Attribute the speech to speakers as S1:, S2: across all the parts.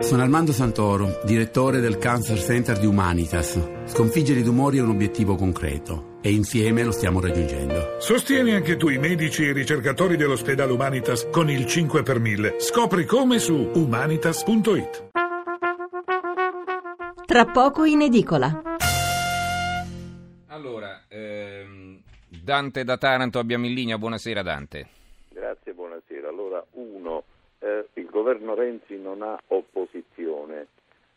S1: Sono Armando Santoro, direttore del Cancer Center di Humanitas. Sconfiggere i tumori è un obiettivo concreto e insieme lo stiamo raggiungendo.
S2: Sostieni anche tu i medici e i ricercatori dell'ospedale Humanitas con il 5 per 1000. Scopri come su humanitas.it.
S3: Tra poco in edicola.
S4: Allora, ehm, Dante da Taranto abbiamo in linea. Buonasera Dante.
S5: Grazie, buonasera. Allora, uno, eh, governo Renzi non ha opposizione.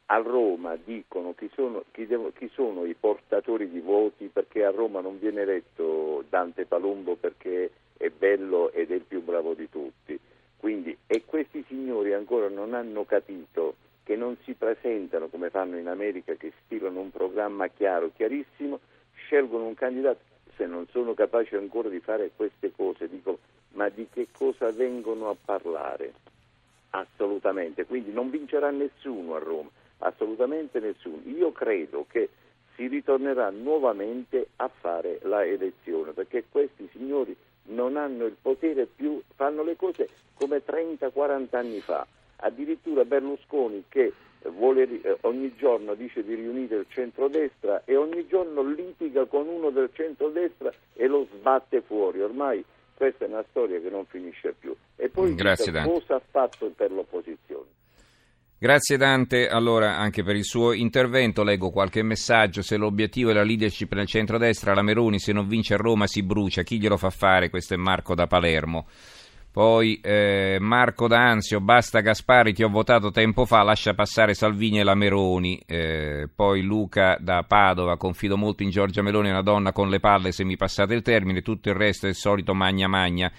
S5: A Roma dicono chi sono, chi, devo, chi sono, i portatori di voti perché a Roma non viene eletto Dante Palumbo perché è bello ed è il più bravo di tutti. Quindi, e questi signori ancora non hanno capito che non si presentano come fanno in America, che stilano un programma chiaro, chiarissimo, scelgono un candidato, se non sono capaci ancora di fare queste cose, dico ma di che cosa vengono a parlare? Assolutamente, quindi non vincerà nessuno a Roma, assolutamente nessuno. Io credo che si ritornerà nuovamente a fare la elezione perché questi signori non hanno il potere più, fanno le cose come 30-40 anni fa. Addirittura Berlusconi che vuole, eh, ogni giorno dice di riunire il centrodestra e ogni giorno litiga con uno del centrodestra e lo sbatte fuori. Ormai questa è una storia che non finisce più. E poi
S4: Grazie,
S5: dice, cosa ha fatto per l'opposizione?
S4: Grazie Dante, allora anche per il suo intervento leggo qualche messaggio, se l'obiettivo è la leadership nel centrodestra, la Meroni se non vince a Roma si brucia, chi glielo fa fare? Questo è Marco da Palermo. Poi eh, Marco D'Anzio, basta Gaspari, ti ho votato tempo fa, lascia passare Salvini e la Meroni. Eh, poi Luca da Padova, confido molto in Giorgia Meloni, una donna con le palle se mi passate il termine, tutto il resto è il solito magna magna.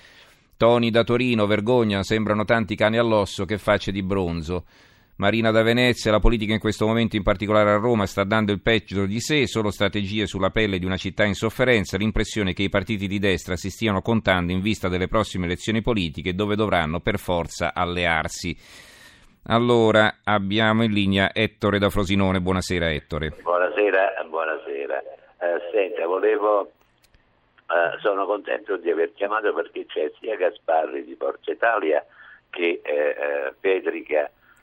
S4: Toni da Torino, vergogna, sembrano tanti cani all'osso che facce di bronzo. Marina da Venezia, la politica in questo momento, in particolare a Roma, sta dando il peggio di sé, solo strategie sulla pelle di una città in sofferenza, l'impressione che i partiti di destra si stiano contando in vista delle prossime elezioni politiche dove dovranno per forza allearsi. Allora, abbiamo in linea Ettore da Frosinone, buonasera Ettore.
S6: Buonasera, buonasera. Eh, senta, volevo, eh, sono contento di aver chiamato perché c'è sia Gasparri di Forza Italia che eh, eh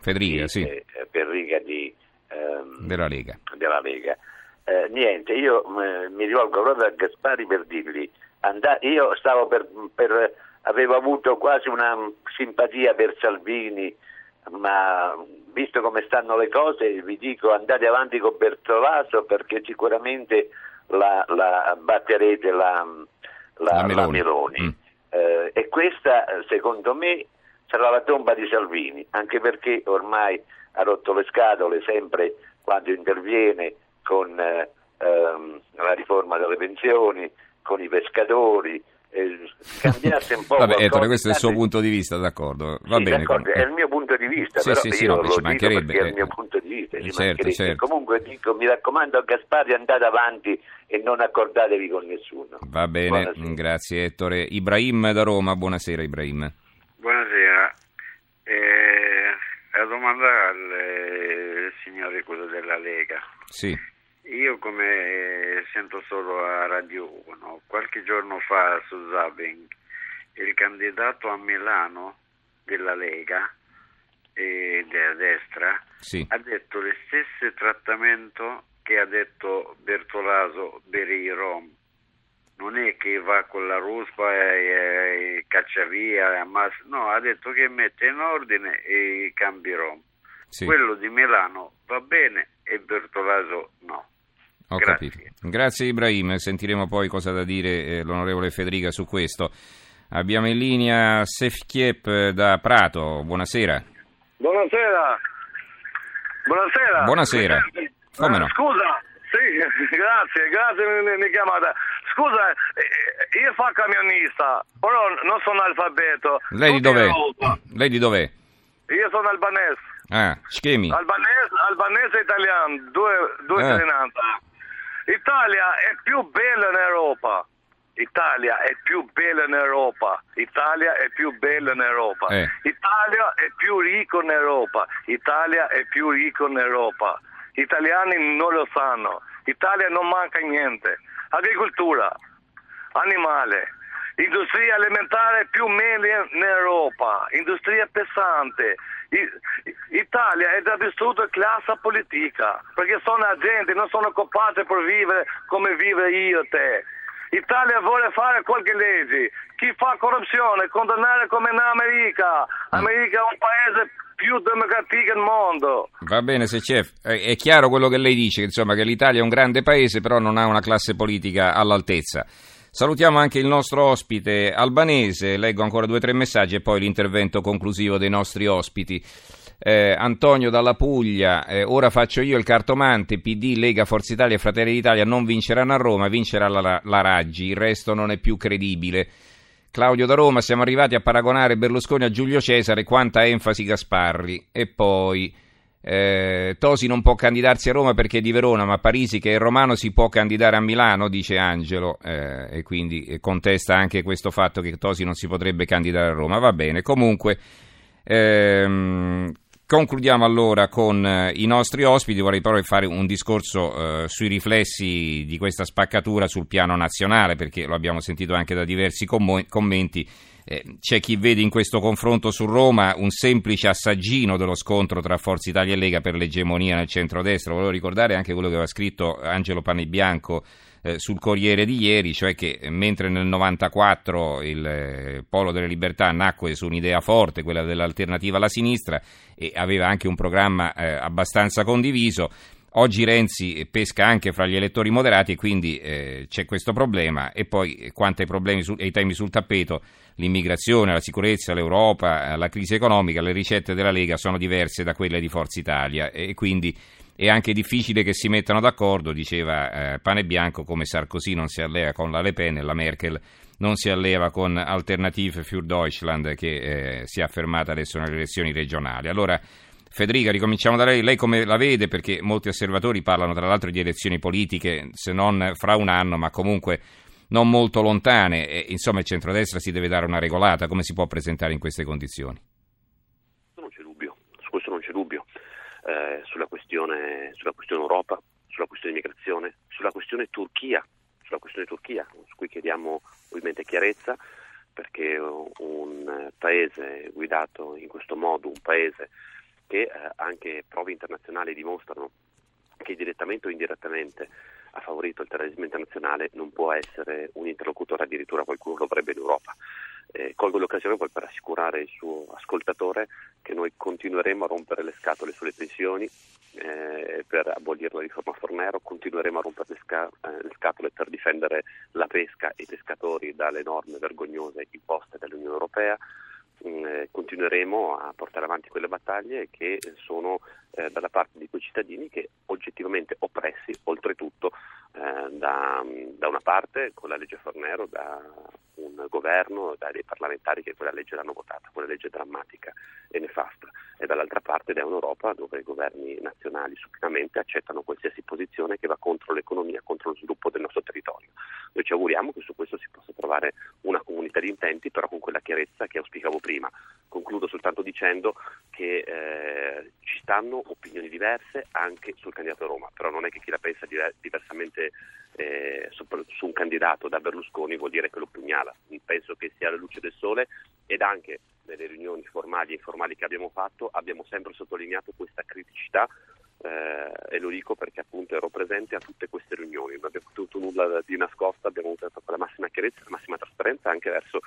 S6: Federica
S4: sì.
S6: Eh, Perriga di, ehm,
S4: della Lega.
S6: Della Lega. Eh, niente, io m- mi rivolgo proprio a Gaspari per dirgli, and- io stavo per, per, avevo avuto quasi una simpatia per Salvini, ma visto come stanno le cose vi dico andate avanti con Bertolaso perché sicuramente la, la batterete la, la. La Meloni. Mm. Eh, e questa secondo me sarà la tomba di Salvini, anche perché ormai ha rotto le scatole sempre quando interviene con eh, ehm, la riforma delle pensioni, con i pescatori, cambiasse un po'.
S4: Vabbè, Ettore, questo è il suo punto di vista, d'accordo. Va
S6: sì,
S4: bene.
S6: D'accordo. È il mio punto di vista,
S4: sì,
S6: però
S4: sì, sì,
S6: io
S4: no, ci mancherebbe.
S6: È il mio punto di vista,
S4: certo, certo.
S6: Comunque dico, mi raccomando a Gaspari andate avanti e non accordatevi con nessuno.
S4: Va bene, buonasera. grazie Ettore. Ibrahim da Roma, buonasera Ibrahim.
S7: Buonasera. Eh, la domanda al signore quello della Lega.
S4: Sì.
S7: Io come sento solo a Radio 1, qualche giorno fa su Zabing, il candidato a Milano della Lega e della destra
S4: sì.
S7: ha detto lo stesso trattamento che ha detto Bertolaso Bereirom non è che va con la ruspa e, e caccia via, no, ha detto che mette in ordine e cambierò. Sì. Quello di Milano va bene e Bertolaso no.
S4: Ho Grazie. capito. Grazie Ibrahim, sentiremo poi cosa da dire eh, l'onorevole Federica su questo. Abbiamo in linea Sefchiep eh, da Prato, buonasera.
S8: Buonasera. Buonasera.
S4: Buonasera. Come no?
S8: Scusa, sì, grazie, grazie mi, chiamata. Scusa, eh, io sono camionista, però non sono alfabeto.
S4: Lei di dov'è? Lei di dov'è?
S8: Io sono albanese.
S4: Ah, schemi.
S8: Albanese, albanese e italiano, due, due
S4: Eh.
S8: cittadinanza. Italia è più bella in Europa. Italia è più bella in Europa. Italia è più bella in Europa.
S4: Eh.
S8: Italia è più ricco in Europa. Italia è più ricco in Europa. Gli italiani non lo sanno. Italia non manca niente. Agricoltura, animale, industria alimentare più meglio in Europa, industria pesante, Italia è già distrutta classe politica, perché sono agenti, non sono capaci per vivere come vive io e te. Italia vuole fare qualche legge, chi fa corruzione, condannare come in America. America è un paese più democratico del mondo.
S4: Va bene, se c'è, è chiaro quello che lei dice, insomma, che l'Italia è un grande paese, però non ha una classe politica all'altezza. Salutiamo anche il nostro ospite albanese, leggo ancora due o tre messaggi e poi l'intervento conclusivo dei nostri ospiti. Eh, Antonio dalla Puglia, eh, ora faccio io il cartomante, PD, Lega, Forza Italia e Fratelli d'Italia non vinceranno a Roma, vincerà la, la Raggi, il resto non è più credibile. Claudio da Roma, siamo arrivati a paragonare Berlusconi a Giulio Cesare, quanta enfasi Gasparri. E poi eh, Tosi non può candidarsi a Roma perché è di Verona, ma Parisi che è romano si può candidare a Milano, dice Angelo, eh, e quindi contesta anche questo fatto che Tosi non si potrebbe candidare a Roma. Va bene, comunque ehm, concludiamo allora con eh, i nostri ospiti, vorrei però fare un discorso eh, sui riflessi di questa spaccatura sul piano nazionale, perché lo abbiamo sentito anche da diversi com- commenti eh, c'è chi vede in questo confronto su Roma un semplice assaggino dello scontro tra Forza Italia e Lega per l'egemonia nel centrodestra. Volevo ricordare anche quello che aveva scritto Angelo Panebianco eh, sul Corriere di ieri, cioè che mentre nel 94 il eh, Polo delle Libertà nacque su un'idea forte, quella dell'alternativa alla sinistra, e aveva anche un programma eh, abbastanza condiviso, Oggi Renzi pesca anche fra gli elettori moderati e quindi eh, c'è questo problema e poi eh, quanto ai problemi su, ai temi sul tappeto, l'immigrazione, la sicurezza, l'Europa, la crisi economica, le ricette della Lega sono diverse da quelle di Forza Italia e quindi è anche difficile che si mettano d'accordo, diceva eh, Pane Bianco, come Sarkozy non si allea con la Le Pen e la Merkel non si alleva con Alternative für Deutschland che eh, si è affermata adesso nelle elezioni regionali. Allora Federica, ricominciamo da lei. Lei come la vede? Perché molti osservatori parlano tra l'altro di elezioni politiche, se non fra un anno, ma comunque non molto lontane. E, insomma, il centrodestra si deve dare una regolata. Come si può presentare in queste condizioni?
S9: Non c'è dubbio, su questo non c'è dubbio. Eh, sulla, questione, sulla questione Europa, sulla questione immigrazione, sulla questione Turchia, sulla questione Turchia, su cui chiediamo ovviamente chiarezza perché un paese guidato in questo modo, un paese che eh, anche prove internazionali dimostrano che direttamente o indirettamente ha favorito il terrorismo internazionale non può essere un interlocutore, addirittura qualcuno lo avrebbe in Europa. Eh, colgo l'occasione poi per assicurare il suo ascoltatore che noi continueremo a rompere le scatole sulle pensioni eh, per abolire la riforma Fornero, continueremo a rompere le, sca- eh, le, scatole per difendere la pesca e i pescatori dalle norme vergognose imposte dall'Unione Europea, Mm, eh, continueremo a portare avanti quelle battaglie che sono eh, dalla parte di quei cittadini che oggettivamente oppressi oltretutto eh, da, da, una parte con la legge Fornero, da un governo, da dei parlamentari che quella legge l'hanno votata, quella legge drammatica e nefasta, e dall'altra parte da un'Europa dove i governi nazionali supinamente accettano qualsiasi posizione che va contro l'economia, contro lo sviluppo del nostro territorio. Noi ci auguriamo che su questo si possa trovare una comunità di intenti, però con quella chiarezza che auspicavo prima. Concludo soltanto dicendo che eh, ci stanno opinioni diverse anche sul candidato a Roma, però non è che chi la pensa diversamente eh, su, su, un candidato da Berlusconi vuol dire che lo pugnala. Penso che sia alla luce del sole ed anche nelle riunioni formali e informali che abbiamo fatto abbiamo sempre sottolineato questa criticità eh, e lo dico perché appunto ero presente a tutte queste riunioni, non abbiamo avuto nulla di nascosto, abbiamo avuto la massima chiarezza, la massima trasparenza anche verso,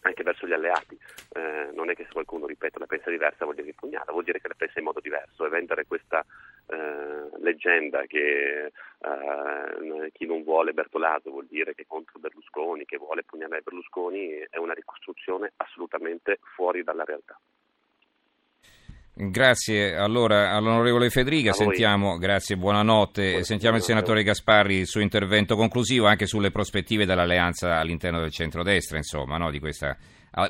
S9: anche verso gli alleati. Eh, non è che se qualcuno, ripeto, la pensa diversa vuol dire impugnata, vuol dire che la pensa in modo diverso e vendere questa eh, leggenda che eh, chi non vuole Bertolaso vuol dire che è contro Berlusconi, che vuole pugnalare Berlusconi, è una ricostruzione assolutamente fuori dalla realtà.
S4: Grazie. Allora all'onorevole Federica, sentiamo, grazie, buonanotte, sentiamo il senatore Gasparri il suo intervento conclusivo anche sulle prospettive dell'alleanza all'interno del centrodestra, insomma, no, di questa,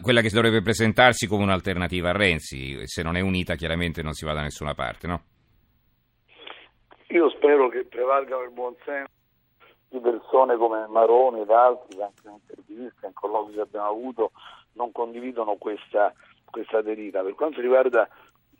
S4: quella che dovrebbe presentarsi come un'alternativa a Renzi, se non è unita chiaramente non si va da nessuna parte, no?
S10: Io spero che prevalgano il buonsenso di persone come Maroni ed altri che anche in interviste, in colloqui che abbiamo avuto, non condividono questa, questa deriva. Per quanto riguarda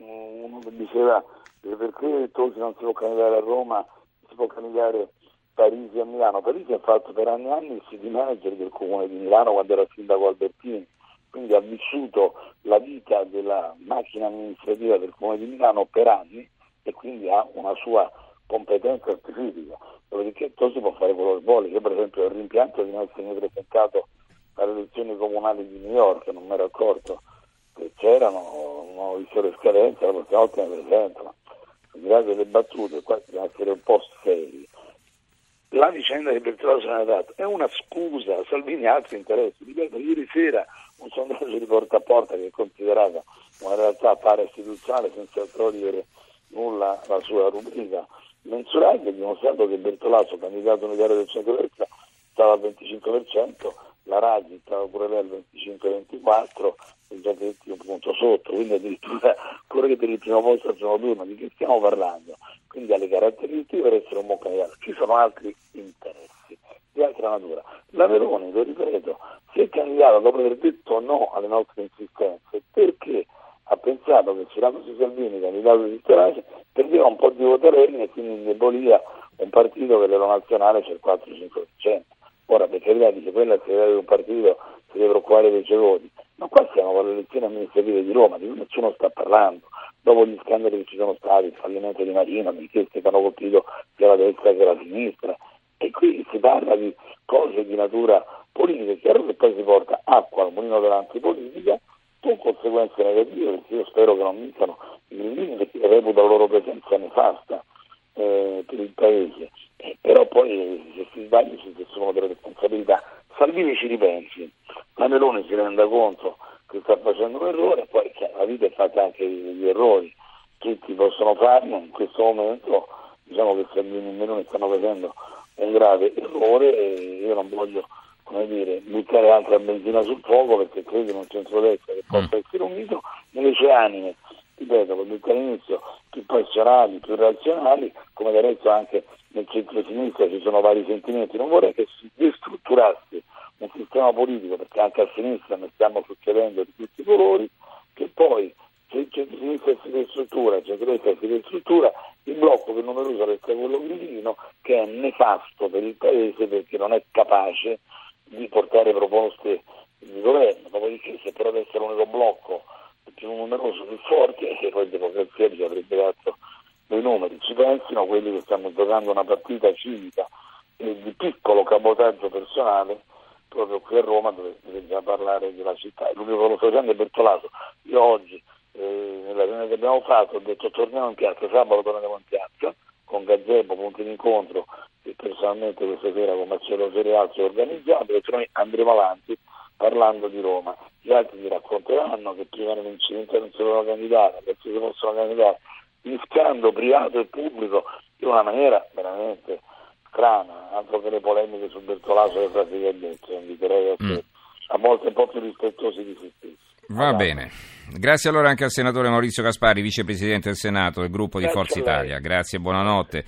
S10: uno diceva perché Tosi non si può candidare a Roma, si può candidare Parisi a Milano. Parisi ha fatto per anni e anni il city manager del comune di Milano quando era sindaco Albertini, quindi ha vissuto la vita della macchina amministrativa del Comune di Milano per anni e quindi ha una sua competenza specifica. Dopodiché tu si può fare quello che vuole. Io per esempio il rimpianto di non essermi presentato alle elezioni comunali di New York, non mi ero accorto che c'erano, visto le scadenze, la prossima volta presento. Ma al di là delle battute, qua bisogna essere un po' seri. La vicenda che Bertolaso se ne ha dato è una scusa, Salvini ha altri interessi. Ripeto, ieri sera un sondaggio di porta a porta che è considerata una realtà para-istituzionale senza togliere nulla alla sua rubrica mensurabile, ha dimostrato che Bertolaso, candidato unitario del centro-destra, stava al 25%, la Raggi stava pure lei al 25-24, e già detti un punto sotto, quindi addirittura corre per il primo posto al primo turno, di che stiamo parlando? Quindi ha le caratteristiche per essere un buon candidato. Ci sono altri interessi di altra natura. La Meloni, lo ripeto, si è candidata dopo aver detto no alle nostre insistenze perché ha pensato che Cirato Salvini, candidato di speranza, perdeva un po' di votarelli e quindi indeboliva un partito che l'ero nazionale c'è il 4-5%. Ora, per carità, dice quella segretario di un partito si deve preoccupare dei suoi voti. Ma qua siamo con le elezioni amministrative di Roma, di cui nessuno sta parlando. Dopo gli scandali che ci sono stati, il fallimento di Marino, di inchieste che hanno colpito sia la destra che la sinistra. E qui si parla di cose di natura politica. È chiaro che poi si porta acqua al mulino dell'antipolitica con conseguenze negative, perché io spero che non vincano i grillini, perché reputo la loro presenza nefasta eh, per il Paese. Eh, però poi se si sbaglia si assumono delle responsabilità. Salvini ci ripensi, la Meloni si renda conto che sta facendo un errore, poi la vita è fatta anche di errori, tutti possono farlo, in questo momento diciamo che Salvini e Meloni stanno facendo un grave errore e io non voglio come dire, buttare altra benzina sul fuoco perché credo in un centrodestra che possa mm. essere unito nelle sue anime, ripeto, come detto all'inizio, più passionali, più razionali, come del resto anche nel centro-sinistra ci sono vari sentimenti, non vorrei che si destrutturasse un sistema politico, perché anche a sinistra ne stiamo succedendo di tutti i colori, che poi se il centro-sinistra si destruttura, il centro-destra si destruttura, il blocco che numeroso resta quello grillino, che è nefasto per il Paese perché non è capace di portare proposte di governo, dopodiché se però deve essere l'unico blocco più numeroso, più forte, e poi democrazia ci avrebbe dato dei numeri, ci pensino quelli che stanno giocando una partita civica e di piccolo cabotaggio personale proprio qui a Roma dove bisogna parlare della città. L'unico che lo sta facendo è Bertolaso. Io oggi eh, nella riunione che abbiamo fatto ho detto torniamo in piazza, sabato torniamo in piazza con Gazebo, punto di incontro che personalmente questa sera con Marcello Cerealzi ho organizzato e noi andremo avanti parlando di Roma. Gli altri ti racconteranno che prima nell'incidente non si dovevano candidare, adesso si possono candidare, rischiando privato e pubblico in una maniera veramente strana, altro che le polemiche su Bertolaso e frasi che ha detto, inviterei a, mm. a volte un po' più rispettosi di se stessi.
S4: Va allora. bene. Grazie allora anche al senatore Maurizio Gaspari, vicepresidente del Senato del gruppo Grazie di Forza Italia. Grazie e buonanotte.